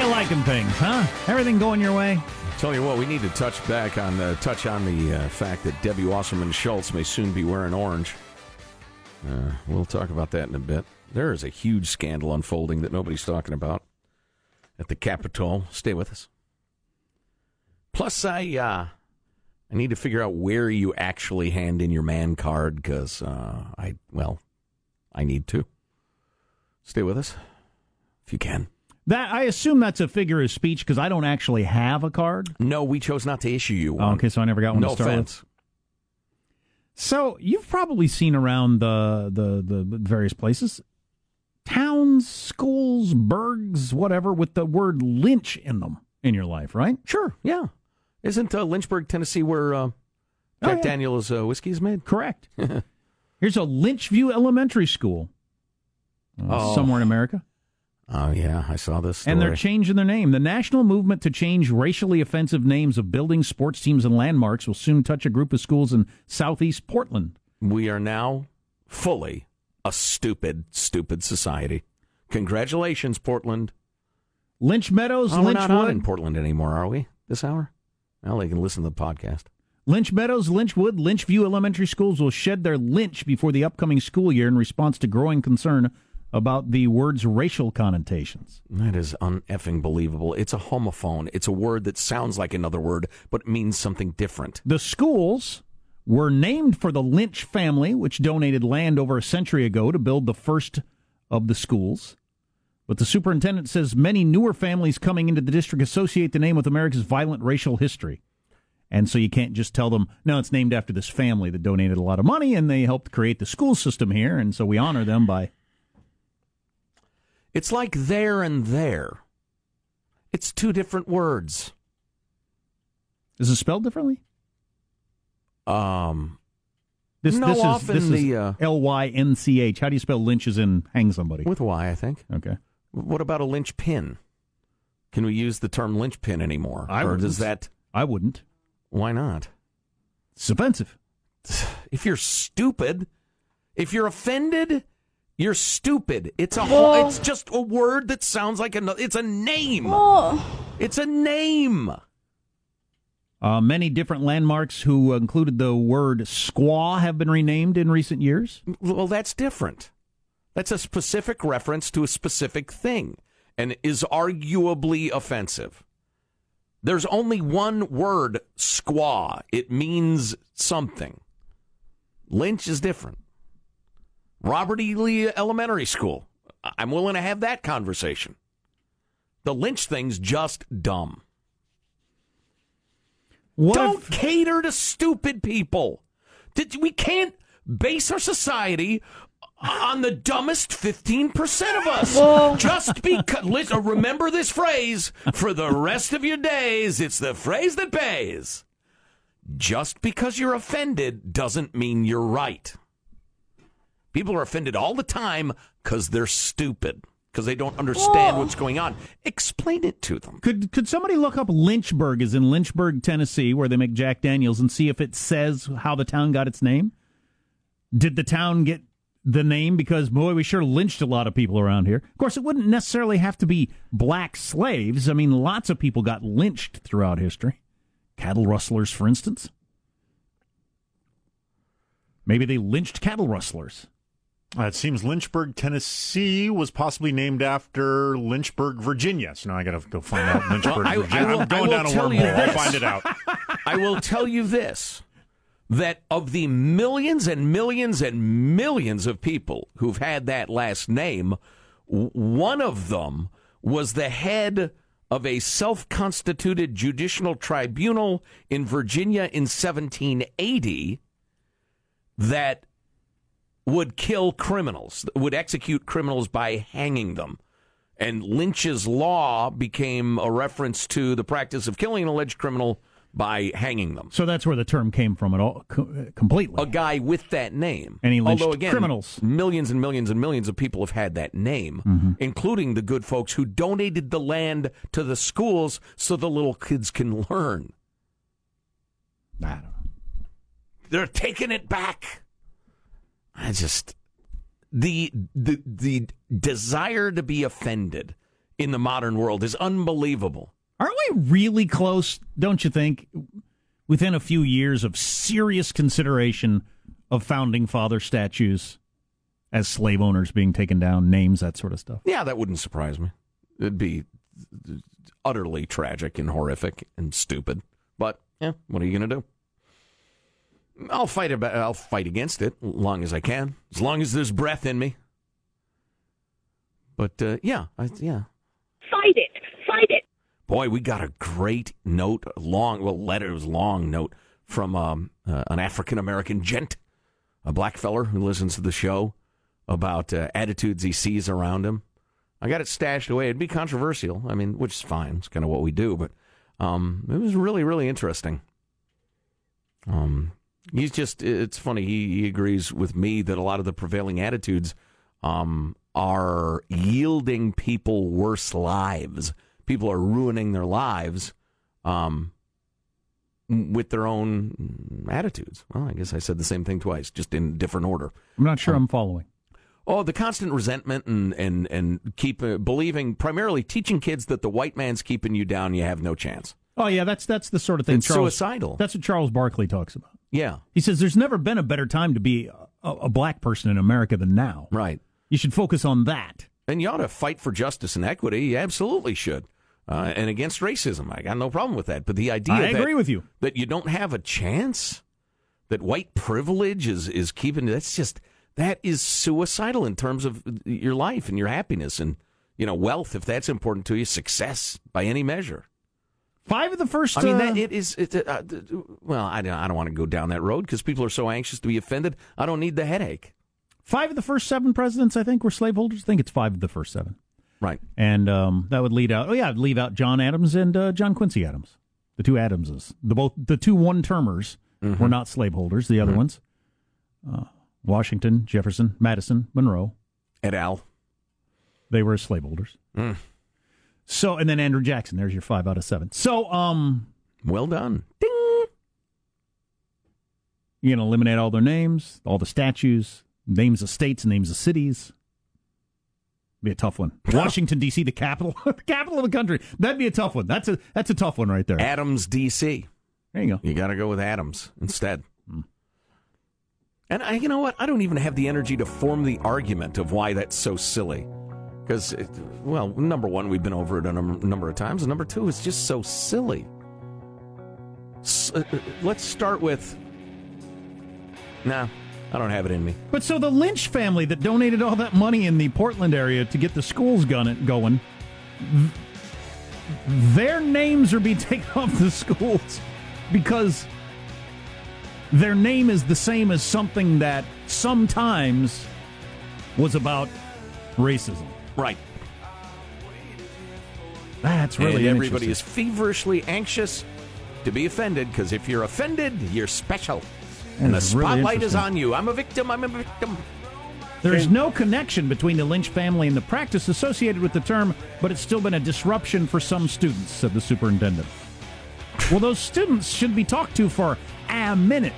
you liking things, huh? Everything going your way? Tell you what, we need to touch back on the touch on the uh, fact that Debbie Wasserman Schultz may soon be wearing orange. Uh, we'll talk about that in a bit. There is a huge scandal unfolding that nobody's talking about at the Capitol. Stay with us. Plus, I uh, I need to figure out where you actually hand in your man card because uh, I well, I need to. Stay with us if you can. That I assume that's a figure of speech because I don't actually have a card. No, we chose not to issue you one. Oh, okay, so I never got one. no to start with. offense. So you've probably seen around the, the the various places, towns, schools, burgs, whatever, with the word lynch in them in your life, right? Sure, yeah. Isn't uh, Lynchburg, Tennessee, where uh, Jack Oh, yeah. Daniels uh, whiskey is made? Correct. Here's a Lynchview Elementary School Oh. somewhere in America. Oh yeah, I saw this. Story. And they're changing their name. The national movement to change racially offensive names of buildings, sports teams, and landmarks will soon touch a group of schools in southeast Portland. we are now fully a stupid, stupid society. Congratulations, Portland. Lynch Meadows, Oh, we're not on in Portland anymore, are we? This hour? Well, they can listen to the podcast. Lynch Meadows, Lynchwood, Lynchview Elementary schools will shed their lynch before the upcoming school year in response to growing concern about the word's racial connotations. That is uneffing believable. It's a homophone. It's a word that sounds like another word, but means something different. The schools were named for the Lynch family, which donated land over a century ago to build the first of the schools. But the superintendent says many newer families coming into the district associate the name with America's violent racial history. And so you can't just tell them, no, it's named after this family that donated a lot of money and they helped create the school system here. And so we honor them by. It's like there and there. It's two different words. Is it spelled differently? Um, This, No, this is, often this the, is uh, L Y N C H. How do you spell lynch as in hang somebody? with Y, I think. Okay. What about a lynch pin? Can we use the term lynch pin anymore? I or does that? I wouldn't. Why not? It's offensive. If you're stupid, if you're offended, you're stupid. It's a whole, it's just a word that sounds like another. It's a name. It's a name. Uh, many different landmarks who included the word squaw have been renamed in recent years. Well, that's different. That's a specific reference to a specific thing and is arguably offensive. There's only one word, squaw. It means something. Lynch is different. Robert E. Lee Elementary School. I'm willing to have that conversation. The Lynch thing's just dumb. What Don't if- cater to stupid people. Did, we can't base our society on the dumbest 15% of us. Just because, uh, remember this phrase for the rest of your days. It's the phrase that pays. Just because you're offended doesn't mean you're right. People are offended all the time because they're stupid, because they don't understand what's going on. Explain it to them. could could somebody look up Lynchburg, is in Lynchburg, Tennessee, where they make Jack Daniels, and see if it says how the town got its name? Did the town get the name because boy, we sure lynched a lot of people around here. Of course, it wouldn't necessarily have to be black slaves. I mean, lots of people got lynched throughout history. Cattle rustlers, for instance. Maybe they lynched cattle rustlers. Uh, it seems Lynchburg, Tennessee was possibly named after Lynchburg, Virginia. So now I got to go find out Lynchburg, I- I Virginia. will- I'm going I down a will tell you wormhole. I'll find it out. I will tell you this that of the millions and millions and millions of people who've had that last name, one of them was the head of a self constituted judicial tribunal in Virginia in 1780 that would kill criminals, would execute criminals by hanging them. And Lynch's law became a reference to the practice of killing an alleged criminal by hanging them. So that's where the term came from at all uh, completely. A guy with that name. And he lynched Although, again, criminals. Millions and millions and millions of people have had that name, mm-hmm. including the good folks who donated the land to the schools so the little kids can learn. I don't know. They're taking it back. I just the the the desire to be offended in the modern world is unbelievable. Aren't we really close, don't you think, within a few years of serious consideration of founding father statues as slave owners being taken down, names, that sort of stuff? Yeah, that wouldn't surprise me. It'd be utterly tragic and horrific and stupid. But yeah, what are you going to do? I'll fight about. I'll fight against it as long as I can, as long as there's breath in me. But uh, yeah, I, yeah. Fight it. Fight it. Boy, we got a great note, a long, well, letter, it was a long note from um, uh, an African American gent, a black feller who listens to the show about uh, attitudes he sees around him. I got it stashed away. It'd be controversial. I mean, which is fine. It's kind of what we do, but um, it was really, really interesting. Um, he's just, it's funny. He, he agrees with me that a lot of the prevailing attitudes um, are yielding people worse lives. People are ruining their lives um, with their own attitudes. Well, I guess I said the same thing twice, just in different order. I'm not sure I'm following. Oh, the constant resentment and and and keep uh, believing, primarily teaching kids that the white man's keeping you down, you have no chance. Oh yeah, that's that's the sort of thing. It's Charles, suicidal. That's what Charles Barkley talks about. Yeah, He says there's never been a better time to be a, a black person in America than now. right. You should focus on that. And you ought to fight for justice and equity. You absolutely should. Uh, and against racism, I got no problem with that. But the idea I that, agree with you. that you don't have a chance, that white privilege is is keeping that's just that is suicidal in terms of your life and your happiness and you know wealth if that's important to you, success by any measure. Five of the first. I mean, uh, that it is. It, uh, well, I don't, I don't want to go down that road because people are so anxious to be offended. I don't need the headache. five of the first seven presidents, I think, were slaveholders. I think it's five of the first seven. Right. and um, that would lead out. Oh yeah, leave out John Adams and uh, John Quincy Adams, the two Adamses. The both the two one termers were not slaveholders. The other ones, uh, Washington, Jefferson, Madison, Monroe, Et al. they were slaveholders. So and then Andrew Jackson. There's your five out of seven. So um, Well done. Ding. you're gonna eliminate all their names, all the statues, names of states, names of cities. Be a tough one. Washington D.C., the capital, the capital of the country. That'd be a tough one. That's a that's a tough one right there. Adams, D.C. There you go. You got to go with Adams instead. And I, you know what? I don't even have the energy to form the argument of why that's so silly. Because, well, number one, we've been over it a num- number of times, and number two, it's just so silly. S- uh, uh, let's start with. Nah, I don't have it in me. But so the Lynch family that donated all that money in the Portland area to get the schools gun- going, th- their names are being taken off the schools because their name is the same as something that sometimes was about racism. Right. That's really and everybody is feverishly anxious to be offended because if you're offended, you're special. And the is really spotlight is on you. I'm a victim. I'm a victim. There is no connection between the Lynch family and the practice associated with the term, but it's still been a disruption for some students, said the superintendent. Well, those students should be talked to for a minute.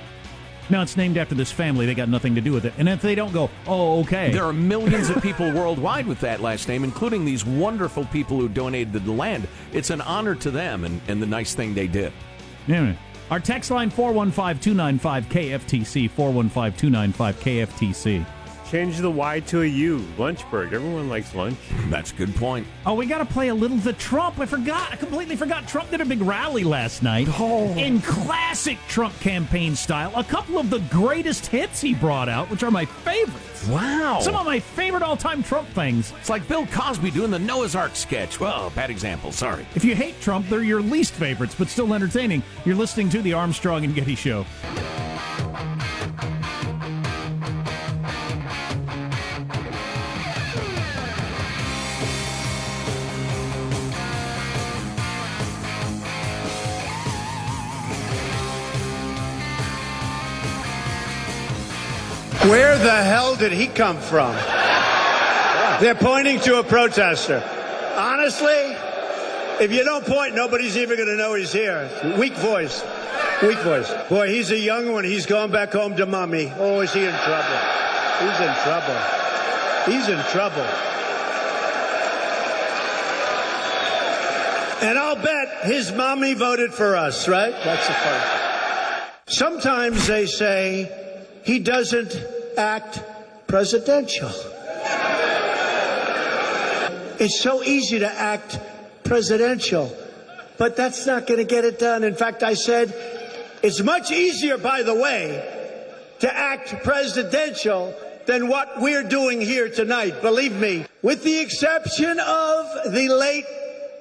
Now it's named after this family. They got nothing to do with it. And if they don't go, oh, okay. There are millions of people worldwide with that last name, including these wonderful people who donated the land. It's an honor to them and, and the nice thing they did. Yeah. Our text line 415 295 KFTC, 415 295 KFTC. Change the Y to a U. Lunchburg. Everyone likes lunch. That's a good point. Oh, we got to play a little the Trump. I forgot. I completely forgot. Trump did a big rally last night. Oh. In classic Trump campaign style. A couple of the greatest hits he brought out, which are my favorites. Wow. Some of my favorite all time Trump things. It's like Bill Cosby doing the Noah's Ark sketch. Well, bad example. Sorry. If you hate Trump, they're your least favorites, but still entertaining. You're listening to The Armstrong and Getty Show. Where the hell did he come from? They're pointing to a protester. Honestly, if you don't point, nobody's even going to know he's here. Weak voice. Weak voice. Boy, he's a young one. He's going back home to mommy. Oh, is he in trouble? He's in trouble. He's in trouble. And I'll bet his mommy voted for us, right? That's the part. Sometimes they say he doesn't act presidential. It's so easy to act presidential, but that's not going to get it done. In fact, I said it's much easier, by the way, to act presidential than what we're doing here tonight. Believe me, with the exception of the late,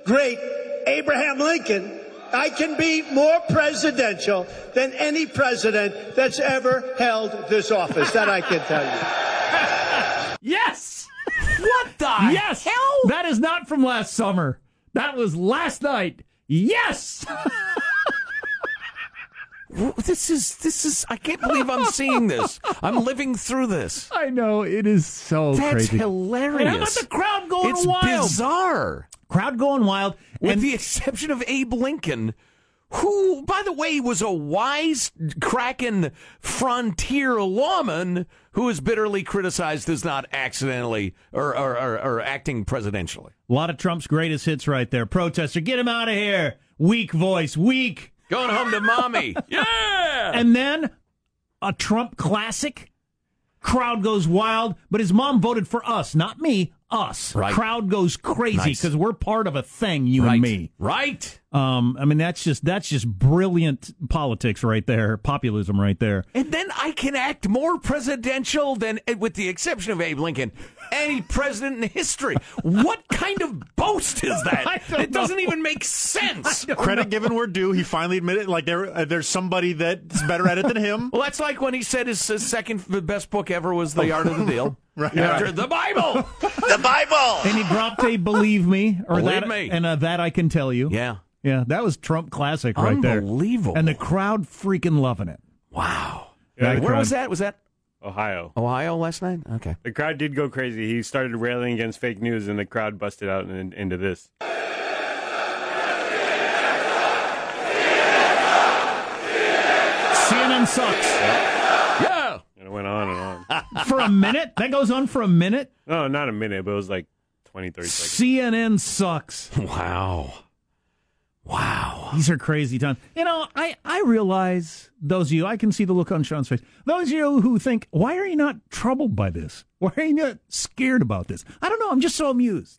great Abraham Lincoln, I can be more presidential than any president that's ever held this office. That I can tell you. Yes! What the Yes! hell? That is not from last summer. That was last night. Yes! This is this is. I can't believe I'm seeing this. I'm living through this. I know it is so That's crazy. hilarious. And how about the crowd going it's wild? bizarre. Crowd going wild. With and the exception of Abe Lincoln, who, by the way, was a wise, cracking frontier lawman who is bitterly criticized as not accidentally or, or, or, or acting presidentially. a lot of Trump's greatest hits right there. Protester, get him out of here. Weak voice, weak. Going home to mommy. yeah. And then a Trump classic. Crowd goes wild, but his mom voted for us, not me, us. Right. Crowd goes crazy Nice. because we're part of a thing, you right. and me. Right. Um, I mean, that's just that's just brilliant politics right there, populism right there. And then I can act more presidential than, with the exception of Abe Lincoln, any president in history. What kind of boast is that? don't It doesn't even make sense. Credit given where due, he finally admitted like there uh, there's somebody that's better at it than him. Well, that's like when he said his, his second best book ever was The Art of the Deal. Right. After the Bible, the Bible. And he dropped a "Believe Me" or Believe that, me. and uh, that I can tell you. Yeah. Yeah, that was Trump classic right there. Unbelievable. And the crowd freaking loving it. Wow. Yeah, the Where crowd- was that? Was that Ohio. Ohio last night? Okay. The crowd did go crazy. He started railing against fake news, and the crowd busted out in, into this. CNN sucks Yeah. And it went on and on. for a minute. That goes on for a minute. no, not a minute, but it was like 20, 30 seconds. CNN sucks. Wow. Wow. These are crazy times. You know, I, I realize those of you, I can see the look on Sean's face. Those of you who think, why are you not troubled by this? Why are you not scared about this? I don't know. I'm just so amused.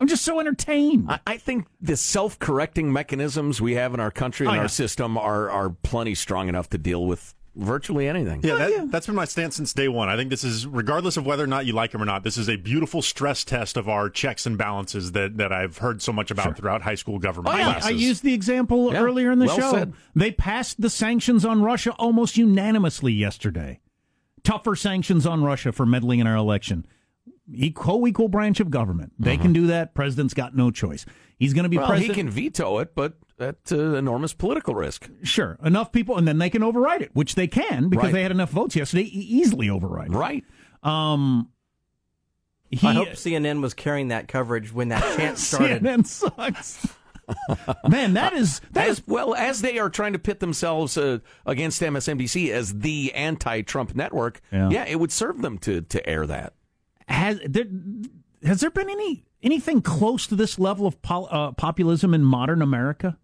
I'm just so entertained. I, I think the self correcting mechanisms we have in our country and Oh, yeah. our system are, are plenty strong enough to deal with virtually anything. Yeah, oh, that, that's been my stance since day one. I think this is, regardless of whether or not you like him or not, this is a beautiful stress test of our checks and balances that, that I've heard so much about throughout high school government oh, I, classes. I used the example Yeah, earlier in the well show. said. They passed the sanctions on Russia almost unanimously yesterday. Tougher sanctions on Russia for meddling in our election. Equal, equal branch of government. They can mm-hmm. do that. President's got no choice. He's going to be. Well, he can veto it, but at uh, enormous political risk. Sure, enough people, and then they can override it, which they can because Right. they had enough votes yesterday. E- easily override. it. Right. Um, he, I hope CNN was carrying that coverage when that chant started. CNN sucks. Man, that is that As is well as they are trying to pit themselves uh, against MSNBC as the anti-Trump network, Yeah. it would serve them to to air that. has there has there been any anything close to this level of pol, uh, populism in modern America?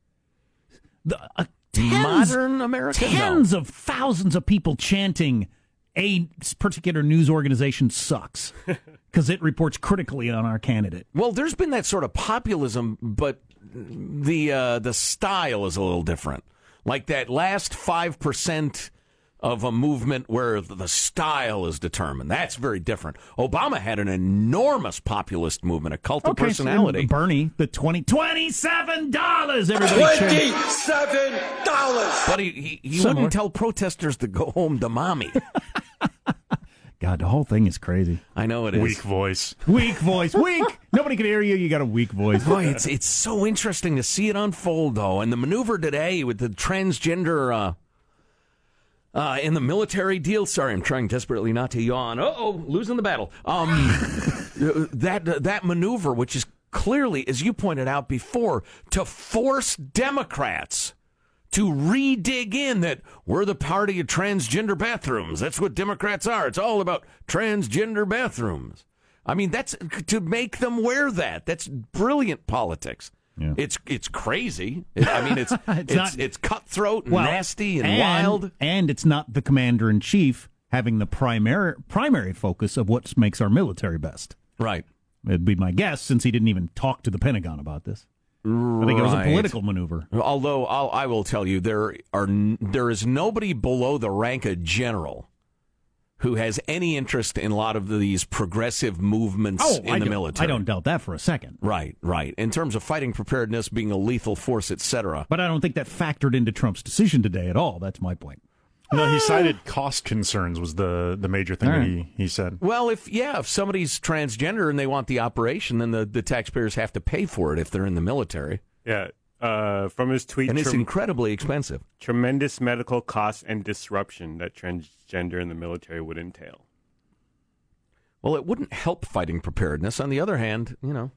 The, uh, tens, Modern America, No. tens of thousands of people chanting a particular news organization sucks because it reports critically on our candidate. Well, there's been that sort of populism, but the uh, the style is a little different. Like that last five percent of a movement where the style is determined. That's very different. Obama had an enormous populist movement, a cult of Okay, so personality. Bernie, the 20, $27, everybody. Twenty-seven dollars. but he, he, he Similar. wouldn't tell protesters to go home to mommy. God, the whole thing is crazy. I know it is. Weak voice. Weak voice, weak. Nobody can hear you. You got a weak voice. Boy, it's it's so interesting to see it unfold, though, and the maneuver today with the transgender uh, uh, in the military deal. Sorry, I'm trying desperately not to yawn. Uh oh, losing the battle. Um, that that maneuver, which is clearly, as you pointed out before, to force Democrats to re-dig in that we're the party of transgender bathrooms. That's what Democrats are. It's all about transgender bathrooms. I mean, that's to make them wear that. That's brilliant politics. Yeah. It's it's crazy. It- I mean, it's it's It's it's, cutthroat, and Well, nasty, and, wild. And it's not the commander in chief having the primary primary focus of what makes our military best. Right. It'd be my guess, since he didn't even talk to the Pentagon about this. Right. I think it was a political maneuver. Although I'll, I will tell you, there are n- there is nobody below the rank of general who has any interest in a lot of these progressive movements oh, in Oh, I the military. I don't doubt that for a second. Right, right. In terms of fighting preparedness, being a lethal force, etc. But I don't think that factored into Trump's decision today at all. That's my point. No, he cited cost concerns was the the major thing All that right. he, he said. Well, if yeah, if somebody's transgender and they want the operation, then the, the taxpayers have to pay for it if they're in the military, Yeah. Uh, from his tweet, and it's trem- incredibly expensive. tremendous medical costs and disruption that transgender in the military would entail. Well, it wouldn't help fighting preparedness. On the other hand, you know,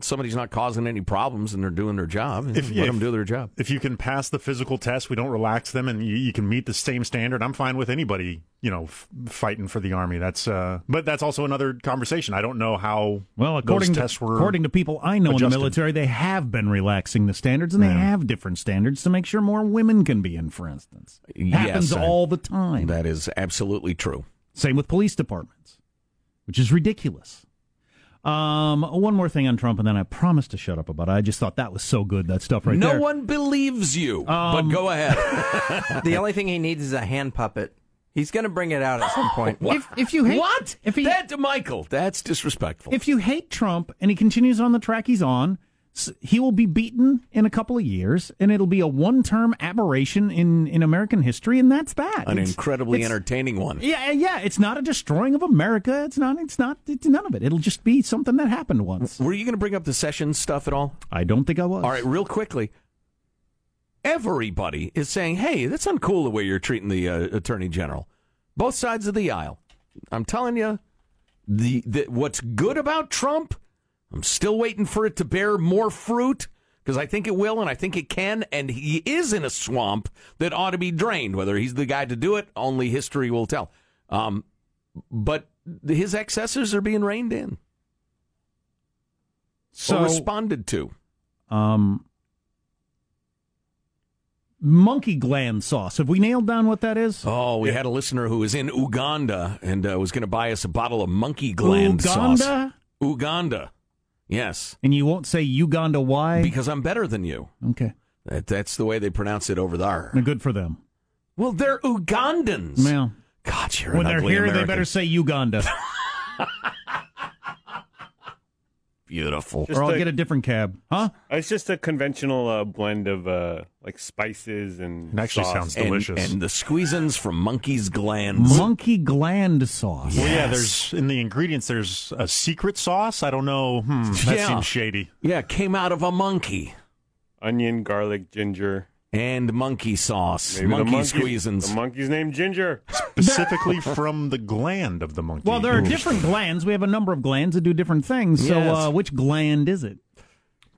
somebody's not causing any problems and they're doing their job. If- let if- them do their job. If you can pass the physical test, we don't relax them, and you, you can meet the same standard. I'm fine with anybody, you know, f- fighting for the army. That's, uh, but that's also another conversation. I don't know how Well, according those to tests were. according to people I know in the military, they have been relaxing the standards, and they have different standards to make sure more women can be in. For instance, happens Yes, I- all the time. That is absolutely true. Same with police departments, which is ridiculous. Um, one more thing on Trump, and then I promise to shut up about it. I just thought that was so good that stuff right no there. No one believes you, but Um, go ahead. The only thing he needs is a hand puppet. He's going to bring it out at some point. If if you hate what? if he that to Michael, that's disrespectful. if you hate Trump and he continues on the track he's on, s- he will be beaten in a couple of years, and it'll be a one-term aberration in, in American history, and that's that. An It's- incredibly it's- entertaining one. Yeah, yeah. It's not a destroying of America. It's not. It's not. It's none of it. It'll just be something that happened once. Were you going to bring up the Sessions stuff at all? I don't think I was. All right, real quickly. Everybody is saying, "Hey, that's uncool the way you're treating the uh, attorney general." Both sides of the aisle. I'm telling you, the, the what's good about Trump. I'm still waiting for it to bear more fruit because I think it will, and I think it can. And he is in a swamp that ought to be drained. Whether he's the guy to do it, only history will tell. Um, but his excesses are being reined in So, responded to. um, monkey gland sauce. Have we nailed down what that is? Oh, we had a listener who was in Uganda and uh, was going to buy us a bottle of monkey gland sauce. Uganda? Uganda. Yes, And you won't say Uganda. Why? because I'm better than you. okay. That, that's the way they pronounce it over there. Well, Good for them. Well, they're Ugandans. Well, God, you're when they're here, they better say Uganda, beautiful. Just or I'll a- get a different cab. Huh? It's just a conventional uh, blend of uh, like spices and It actually sauce. sounds delicious. and the squeezins from monkey's glands. Monkey gland sauce. Well, yeah, there's in the ingredients. There's a secret sauce. I don't know. Hmm, that Yeah. seems shady. yeah, came out of a monkey. onion, garlic, ginger. And monkey sauce. Maybe the monkey monkey's- squeezins. The monkey's named Ginger. Specifically from the gland of the monkey. Well, there are different glands. We have a number of glands that do different things. So, Yes. uh, which gland is it?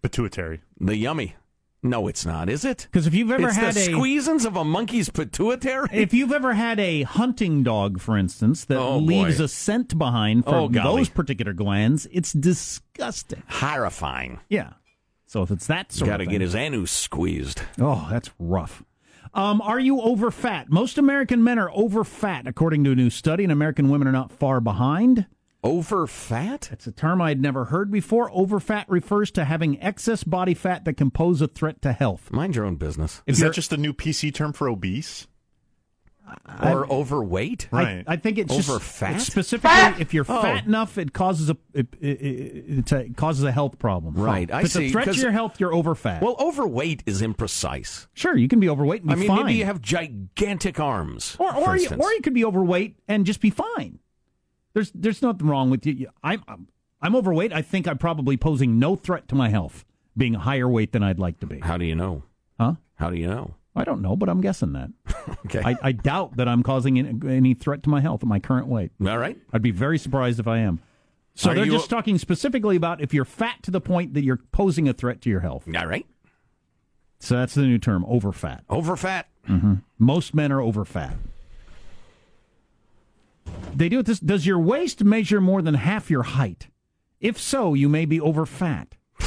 pituitary. the yummy. No, it's not, is it? Because if you've ever it's had the a squeezins of a monkey's pituitary. if you've ever had a hunting dog, for instance, that Oh, leaves boy. a scent behind Oh, from golly. those particular glands, it's disgusting. Horrifying. Yeah. So if it's that sort Got to of get his anus squeezed. oh, that's rough. Um, are you over fat? Most American men are over fat, according to a new study, and American women are not far behind. Over fat? It's a term I'd never heard before. Over fat refers to having excess body fat that can pose a threat to health. Mind your own business. If Is that just a new PC term for obese? Or overweight? Right. I, I think it's Over just fat? it's specifically if you're Oh. fat enough, it causes a it, it, it, it causes a health problem. Right, I If it's see, a threat to your health, you're over fat. Well, overweight is imprecise. sure, you can be overweight and be I mean, fine. maybe you have gigantic arms. or for or you, instance. or you could be overweight and just be fine. There's there's nothing wrong with you. You- I'm I'm, I'm overweight. I think I'm probably posing no threat to my health, being a higher weight than I'd like to be. How do you know? Huh? How do you know? I don't know, but I'm guessing that. Okay. I, I doubt that I'm causing any, any threat to my health at my current weight. All right. I'd be very surprised if I am. So Are they're you- just talking specifically about if you're fat to the point that you're posing a threat to your health. All right. So that's the new term, over fat. Over fat. Most men are over fat. They do it this does your waist measure more than half your height? If so, you may be over fat.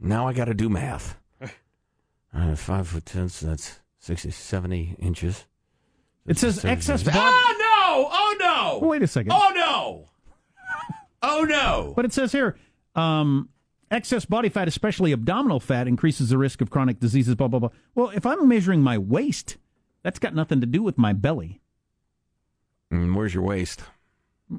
Now I got to do math. Uh, five foot ten, so that's 60, 70 inches. It says excess body Oh no! Oh no! Wait a second. Oh no! Oh no! But it says here, um, excess body fat, especially abdominal fat, increases the risk of chronic diseases, blah, blah, blah. Well, if I'm measuring my waist, that's got nothing to do with my belly. Mm, where's your waist?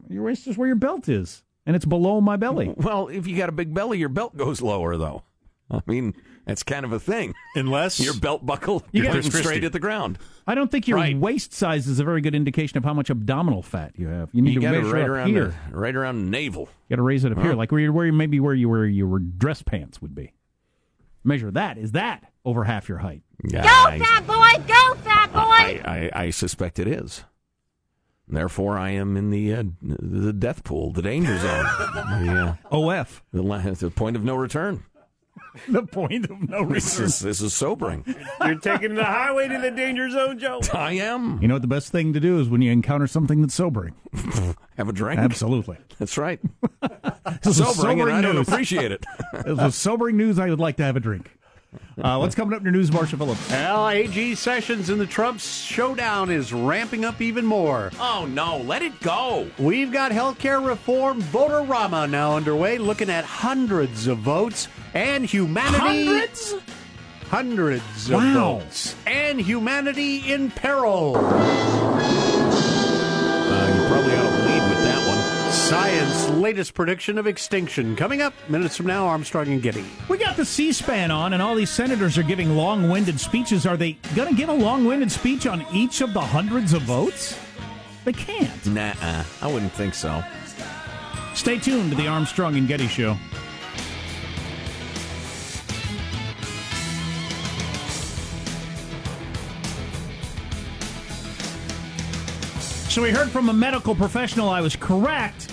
Your waist is where your belt is, and it's below my belly. Well, if you got a big belly, your belt goes lower, though. I mean, that's kind of a thing. Unless Your belt buckle, You you're got- pointing straight at the ground. I don't think your Right. waist size is a very good indication of how much abdominal fat you have. You need You to got it measure right up around here. the, right around navel. You got to raise it up here, like where you where you- maybe where you where your dress pants would be. Measure that. Is that over half your height? Yeah, Go, I, fat boy! Go, fat boy! I, I, I suspect it is. Therefore, I am in the uh, the death pool, the danger zone. yeah, OF. the, the point of no return. The point of no This is this is sobering. You're taking the highway to the danger zone, Joe. I am. You know what the best thing to do is when you encounter something that's sobering. Have a drink. Absolutely. That's right. This is Sobering, and I don't news. appreciate it. This is sobering news. I would like to have a drink. Uh, what's coming up in your news, Marshall Phillips? Well, AG Sessions and the Trump showdown is ramping up even more. Oh no, let it go. We've got healthcare reform voterama now underway, looking at hundreds of votes and humanity. Hundreds? Hundreds Wow. of votes. And humanity in peril. Uh, you probably ought to lead with that one. Science latest prediction of extinction. Coming up minutes from now, Armstrong and Getty. We got the C-SPAN on, and all these senators are giving long-winded speeches. Are they going to give a long-winded speech on each of the hundreds of votes? They can't. Nah, I wouldn't think so. Stay tuned to the Armstrong and Getty Show. So we heard from a medical professional. I was correct.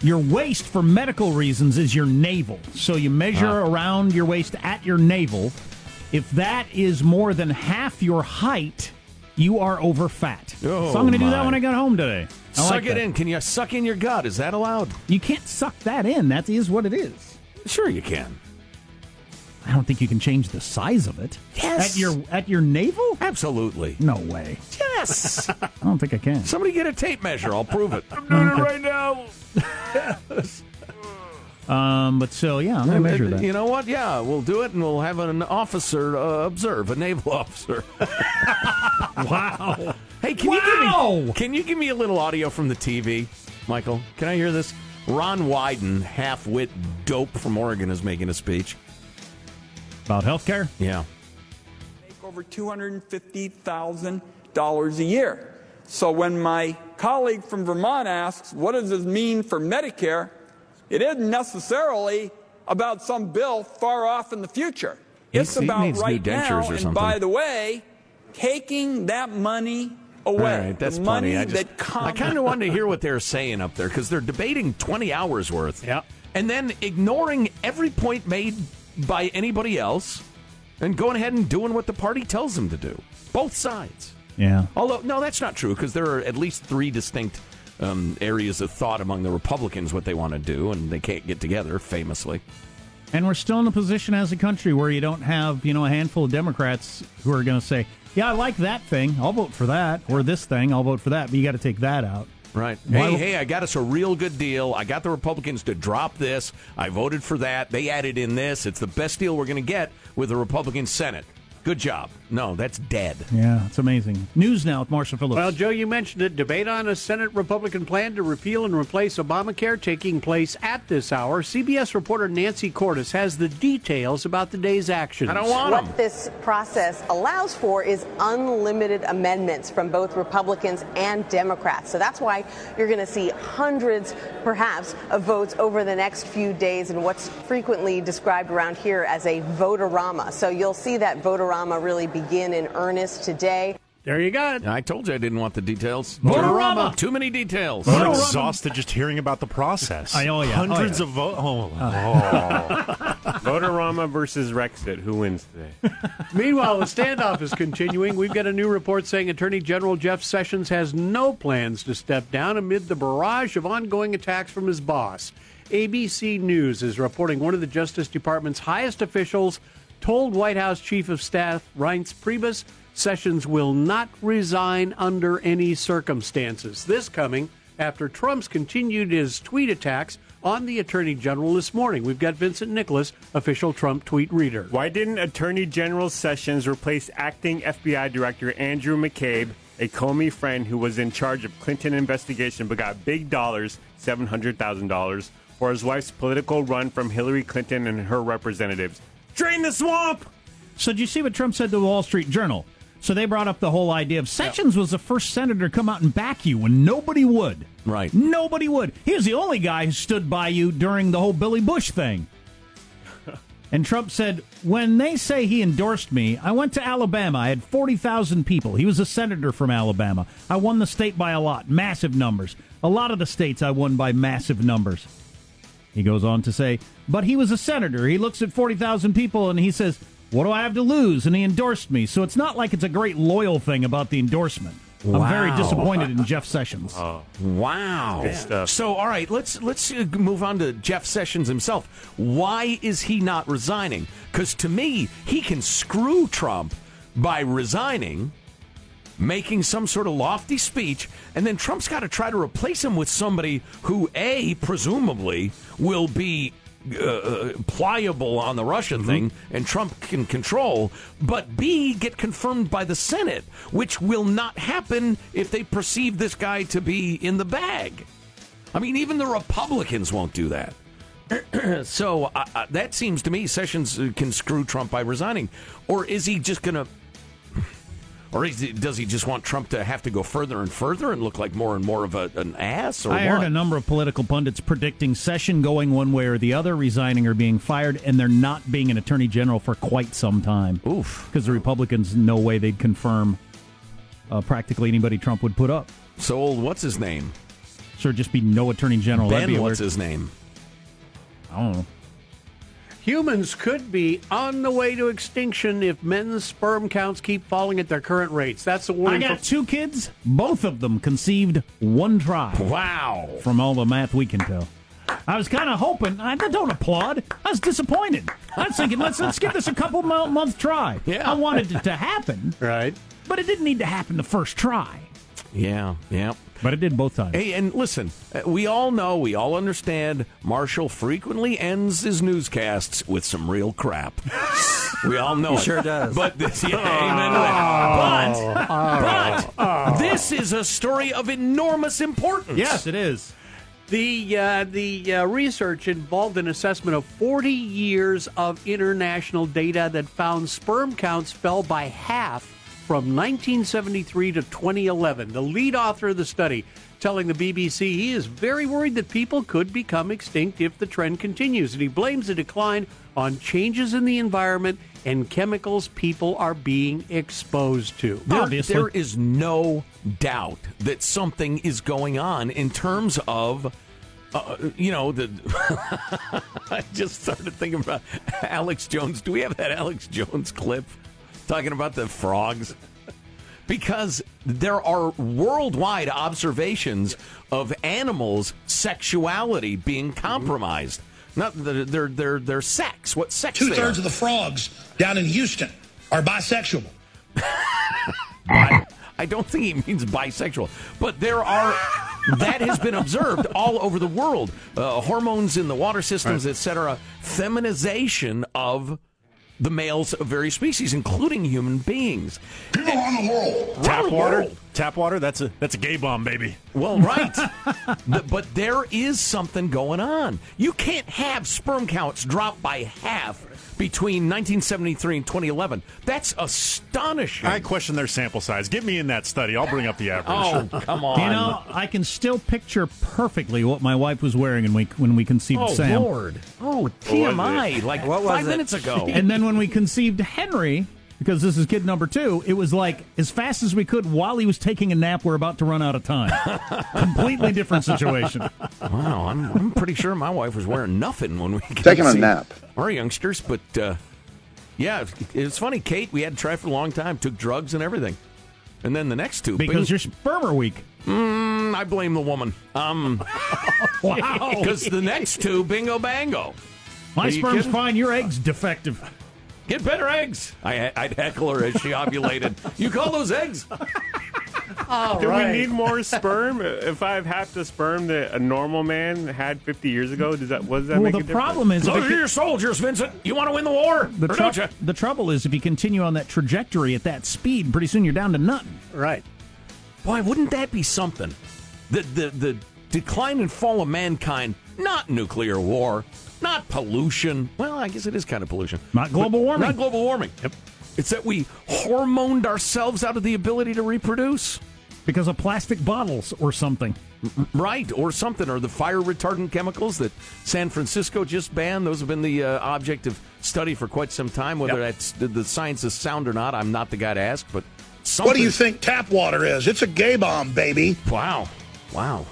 Your waist, for medical reasons, is your navel. So you measure uh-huh. around your waist at your navel. If that is more than half your height, you are over fat. Oh, so I'm oh, going to do that when I get home today. I Suck like it that. in. Can you suck in your gut? Is that allowed? You can't suck that in. That is what it is. Sure, you can. I don't think you can change the size of it. Yes. At your at your navel? Absolutely. No way. Yes. I don't think I can. Somebody get a tape measure. I'll prove it. I'm doing it right now. Um, but so yeah, I'm gonna measure that. You know what? Yeah, we'll do it, and we'll have an officer uh, observe, a naval officer. Wow. hey, can you give me can you give me a little audio from the TV, Michael? Can I hear this? Ron Wyden, half-wit dope from Oregon, is making a speech. About healthcare? Yeah. make over $250,000 a year. So when my colleague from Vermont asks, what does this mean for Medicare? It isn't necessarily about some bill far off in the future. It's he about needs new right dentures now. or And by the way, taking that money away. All right, that's the plenty. money I just, that I kind of wanted to hear what they're saying up there because they're debating 20 hours worth. Yeah. And then ignoring every point made by anybody else and going ahead and doing what the party tells them to do. Both sides. Yeah. Although, no, that's not true because there are at least three distinct um, areas of thought among the Republicans what they want to do, and they can't get together, famously. And we're still in a position as a country where you don't have, you know, a handful of Democrats who are going to say, Yeah, I like that thing. I'll vote for that. Or this thing, I'll vote for that. But you got to take that out. Right. Why- Hey, hey, I got us a real good deal. I got the Republicans to drop this. I voted for that. They added in this. It's the best deal we're going to get with the Republican Senate. Good job. No, that's dead. Yeah, it's amazing. News now with Marshall Phillips. Well, Joe, you mentioned it. Debate on a Senate Republican plan to repeal and replace Obamacare taking place at this hour. CBS reporter Nancy Cordes has the details about the day's actions. What this process allows for is unlimited amendments from both Republicans and Democrats. So that's why you're going to see hundreds, perhaps, of votes over the next few days in what's frequently described around here as a votorama. So you'll see that votorama really begin in earnest today. There you go. I told you I didn't want the details. Votorama. Too many details. I'm exhausted just hearing about the process. I- oh, yeah. Hundreds Oh, of votes. Oh, Votorama versus Rexit. Who wins today? Meanwhile, the standoff is continuing. We've got a new report saying Attorney General Jeff Sessions has no plans to step down amid the barrage of ongoing attacks from his boss. ABC News is reporting one of the Justice Department's highest officials told White House Chief of Staff Reince Priebus Sessions will not resign under any circumstances. This coming after Trump's continued his tweet attacks on the Attorney General this morning. We've got Vincent Nicholas, official Trump tweet reader. Why didn't Attorney General Sessions replace acting FBI Director Andrew McCabe, a Comey friend who was in charge of Clinton investigation but got big dollars, $700,000, for his wife's political run from Hillary Clinton and her representatives? Drain the swamp! So did you see what Trump said to the Wall Street Journal? So they brought up the whole idea of Sessions was the first senator to come out and back you when nobody would. Right. Nobody would. He was the only guy who stood by you during the whole Billy Bush thing. and Trump said, when they say he endorsed me, I went to Alabama. I had 40,000 people. He was a senator from Alabama. I won the state by a lot, massive numbers. A lot of the states I won by massive numbers. He goes on to say, but he was a senator. He looks at 40,000 people and he says, what do I have to lose? And he endorsed me. So it's not like it's a great loyal thing about the endorsement. I'm very disappointed in Jeff Sessions. Wow. Good stuff. So, all right, let's let's uh, move on to Jeff Sessions himself. Why is he not resigning? Because to me, he can screw Trump by resigning, making some sort of lofty speech, and then Trump's got to try to replace him with somebody who, a presumably, will be. Uh, pliable on the Russian thing, and Trump can control, but B, get confirmed by the Senate, which will not happen if they perceive this guy to be in the bag. I mean, even the Republicans won't do that. so uh, uh, that seems to me Sessions uh, can screw Trump by resigning, or is he just going to? Or he, does he just want Trump to have to go further and further and look like more and more of a, an ass? Or I what? heard a number of political pundits predicting Session going one way or the other, resigning or being fired, and they're not being an attorney general for quite some time. Oof. Because the Republicans, no way they'd confirm uh, practically anybody Trump would put up. So old, what's his name? There'd just be no attorney general. Ben, be what's his name? I don't know. Humans could be on the way to extinction if men's sperm counts keep falling at their current rates. That's the I warning. got for- two kids. Both of them conceived one try. Wow. From all the math we can tell. I was kind of hoping. I don't applaud. I was disappointed. I was thinking, let's let's give this a couple mo- month try. Yeah. I wanted it to happen, right? but it didn't need to happen the first try. Yeah, yeah. But it did both times. Hey, and listen, uh, we all know, we all understand. Marshall frequently ends his newscasts with some real crap. we all know He it. sure does. But this, yeah, amen to that. But, but this is a story of enormous importance. Yes, it is. The uh, the uh, research involved an assessment of 40 years of international data that found sperm counts fell by half from 1973 to 2011. The lead author of the study telling the BBC he is very worried that people could become extinct if the trend continues, and he blames the decline on changes in the environment and chemicals people are being exposed to. There, Obviously. there is no doubt that something is going on in terms of, uh, you know, the. I just started thinking about Alex Jones. Do we have that Alex Jones clip talking about the frogs? Because there are worldwide observations of animals' sexuality being compromised. Not their their their, their sex. What sex? Two thirds of the frogs down in Houston are bisexual. bi- I don't think he means bisexual, but there are that has been observed all over the world. Uh, hormones in the water systems, etc. Feminization of the males of various species, including human beings. People around the world. Tap the water. world. Tap water. That's a that's a gay bomb, baby. Well, right. The- but there is something going on. You can't have sperm counts drop by half between 1973 and 2011. That's astonishing. I question their sample size. Get me in that study. I'll bring up the average. oh, come on. You know, I can still picture perfectly what my wife was wearing when we when we conceived oh, Sam. Lord. Oh, TMI. Like What was five it? minutes ago. And then when we conceived Henry, because this is kid number two, it was like as fast as we could while he was taking a nap. We're about to run out of time. Completely different situation. Wow, I'm, I'm pretty sure my wife was wearing nothing when we Taking a nap. Our youngsters, but uh, yeah, it's funny. Kate, we had to try for a long time, took drugs and everything, and then the next two Because bing- your sperm are weak. Mm, I blame the woman. Um, Wow. because the next two, bingo bango. My Are sperm's kidding? fine. Your egg's defective. Get better eggs. I, I'd heckle her as she ovulated. you call those eggs? All Do right. we need more sperm? if I have half the sperm that a normal man had 50 years ago, does that what does that Well, make the a difference? problem is if those are can- your soldiers, Vincent. You want to win the war, the, or trou- don't the trouble is if you continue on that trajectory at that speed, pretty soon you're down to nothing. Right. Why wouldn't that be something? The the the decline and fall of mankind, not nuclear war, not pollution. Well, I guess it is kind of pollution. Not global warming. Not global warming. Yep. It's that we hormoned ourselves out of the ability to reproduce. Because of plastic bottles or something. Right, or something, or the fire retardant chemicals that San Francisco just banned. Those have been the uh, object of study for quite some time. Whether that's the, the science is sound or not, I'm not the guy to ask. But something. What do you think tap water is? It's a gay bomb, baby. Wow, wow.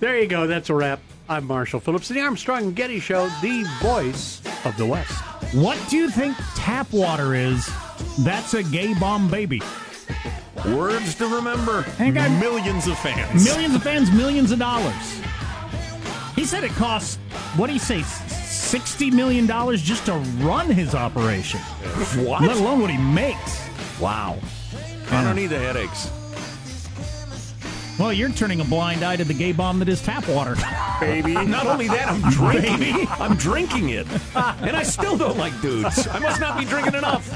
There you go. That's a wrap. I'm Marshall Phillips, the Armstrong and Getty Show, the voice of the West. What do you think tap water is? That's a gay bomb baby. Words to remember. And got Millions of fans. millions of fans, millions of dollars. He said it costs, what do you say, $60 million just to run his operation, What? let alone what he makes. Wow. I don't need the headaches. Well, you're turning a blind eye to the gay bomb that is tap water. baby. Not only that, I'm drinking it. I'm drinking it. And I still don't like dudes. I must not be drinking enough.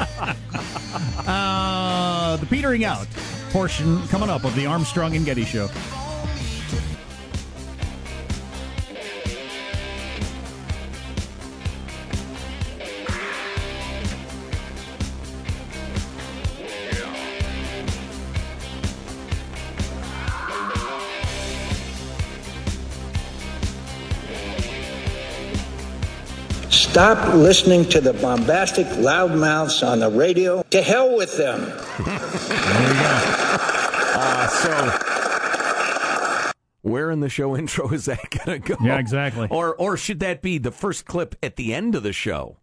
Uh, the petering out portion coming up of the Armstrong and Getty Show. Stop listening to the bombastic loudmouths on the radio. To hell with them. Uh, so, where in the show intro is that going to go? Yeah, exactly. Or, or should that be the first clip at the end of the show?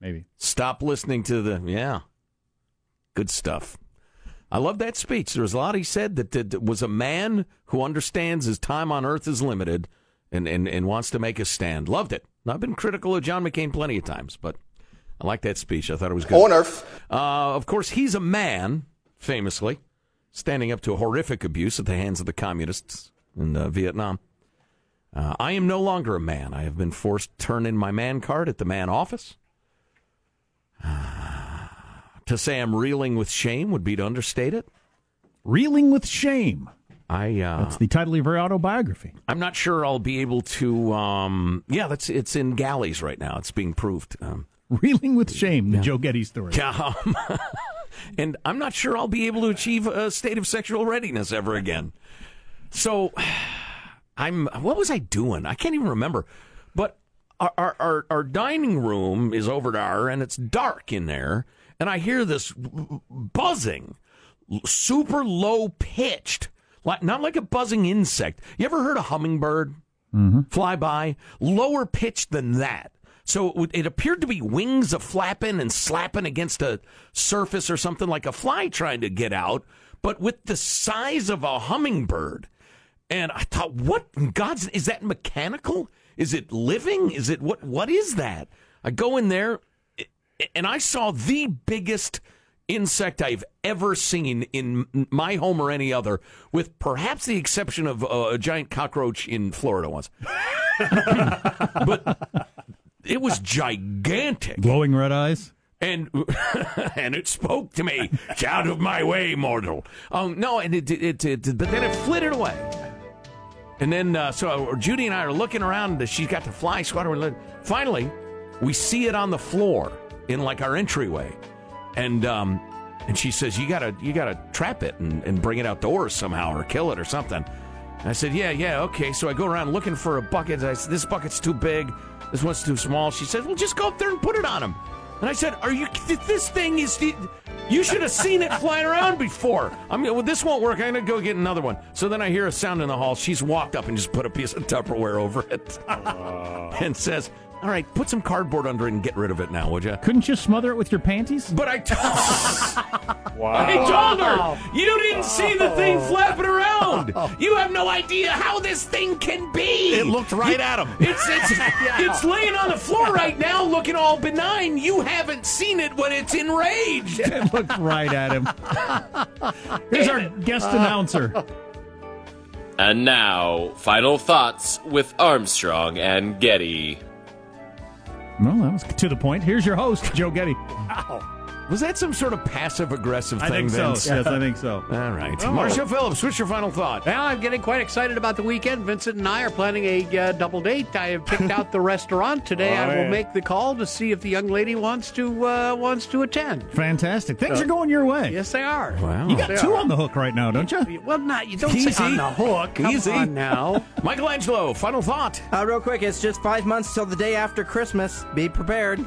Maybe. Stop listening to the. Yeah. Good stuff. I love that speech. There was a lot he said that, that was a man who understands his time on earth is limited and, and, and wants to make a stand. Loved it. I've been critical of John McCain plenty of times, but I like that speech. I thought it was good. On Earth. Uh, of course, he's a man, famously, standing up to horrific abuse at the hands of the communists in uh, Vietnam. Uh, I am no longer a man. I have been forced to turn in my man card at the man office. to say I'm reeling with shame would be to understate it. Reeling with Shame. I uh, That's the title of your autobiography. I'm not sure I'll be able to. Um, yeah, that's it's in galleys right now. It's being proved. Um, Reeling with Shame, the Joe Getty story. Yeah, um, and I'm not sure I'll be able to achieve a state of sexual readiness ever again. So, I'm. What was I doing? I can't even remember. But our our, our, our dining room is over there, and it's dark in there, and I hear this buzzing, super low pitched, not like a buzzing insect. You ever heard a hummingbird? Mm-hmm. fly by, lower pitched than that. So it, would- it appeared to be wings a flapping and slapping against a surface or something like a fly trying to get out, but with the size of a hummingbird. And I thought, what in God's is that mechanical? Is it living? Is it what? What is that? I go in there, and I saw the biggest insect I've ever seen in my home or any other, with perhaps the exception of uh, a giant cockroach in Florida once. but it was gigantic. Glowing red eyes. and and it spoke to me. Out of my way, mortal. Um, no, and it, it, it, it but then it flitted away. And then uh, so Judy and I are looking around. She's got the fly swatter. And finally, we see it on the floor in like our entryway, and um, and she says, "You gotta you gotta trap it and, and bring it outdoors somehow or kill it or something." And I said, "Yeah, yeah, okay." So I go around looking for a bucket. I said, "This bucket's too big. This one's too small." She said, "Well, just go up there and put it on him." And I said, "Are you? This thing is. You should have seen it flying around before. I mean, well, this won't work. I'm gonna go get another one." So then I hear a sound in the hall. She's walked up and just put a piece of Tupperware over it, and says, "All right, put some cardboard under it and get rid of it now, would you?" Couldn't you smother it with your panties? But I told, wow. I told her you didn't see the thing flapping around. You have no idea how this thing can be. It looked right at him. It's it's it's laying on the floor right now, looking all benign. You haven't seen it when it's enraged. It looked right at him. Here's our guest uh. announcer. And now, final thoughts with Armstrong and Getty. Well, that was to the point. Here's your host, Joe Getty. Was that some sort of passive aggressive I thing? think so. Vince? Yes, I think so. All right, Oh. Marshall Phillips. What's your final thought? Well, I'm getting quite excited about the weekend. Vincent and I are planning a uh, double date. I have picked out the restaurant today. Oh, I will yeah. make the call to see if the young lady wants to uh, wants to attend. Fantastic. Things So- are going your way. Yes, they are. Wow. You got They two are. on the hook right now, don't you? Well, not you don't Easy. say on the hook. Come Easy. on now. Michelangelo, final thought. Uh, real quick, it's just five months till the day after Christmas. Be prepared.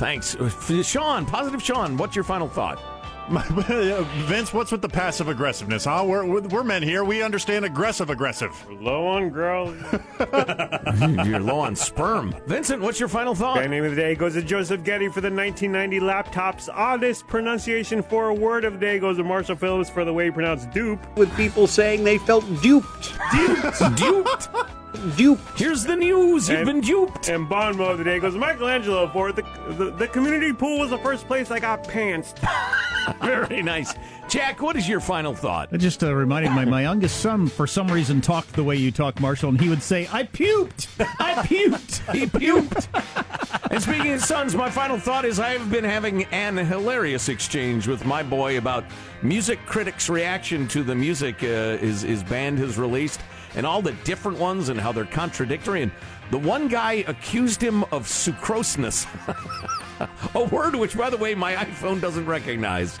Thanks, Uh, Sean. Positive Sean. What's your final thought? Vince, what's with the passive aggressiveness? Huh? We're, we're, we're men here. We understand aggressive aggressive. Low on girl. You're low on sperm. Vincent, what's your final thought? The name of the day goes to Joseph Getty for the 1990 laptop's oddest pronunciation for a word of the day goes to Marshall Phillips for the way he pronounced dupe. With people saying they felt duped. Duped. duped. Duped. Here's the news. You've And- been duped. And Bon mot of the day goes to Michelangelo for the, the the community pool was the first place I got pantsed. Very nice. Jack, what is your final thought? Just uh, reminded my, my youngest son, for some reason, talked the way you talk, Marshall, and he would say, I puked! I puked! He puked. and speaking of sons, my final thought is I've been having an hilarious exchange with my boy about music critics' reaction to the music uh, his, his band has released and all the different ones and how they're contradictory. And the one guy accused him of sucroseness, a word which, by the way, my iPhone doesn't recognize.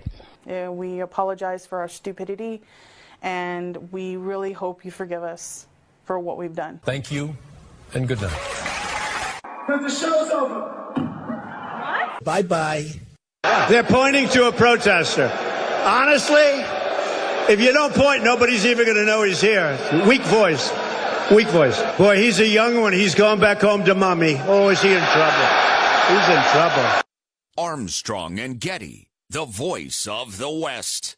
Uh, we apologize for our stupidity, and we really hope you forgive us for what we've done. Thank you, and good night. The show's over. Bye bye. They're pointing to a protester. Honestly, if you don't point, nobody's even going to know he's here. Weak voice. Weak voice. Boy, he's a young one. He's going back home to mommy. Oh, is he in trouble? He's in trouble. Armstrong and Getty, the voice of the West.